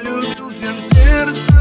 влюбился всем сердцем.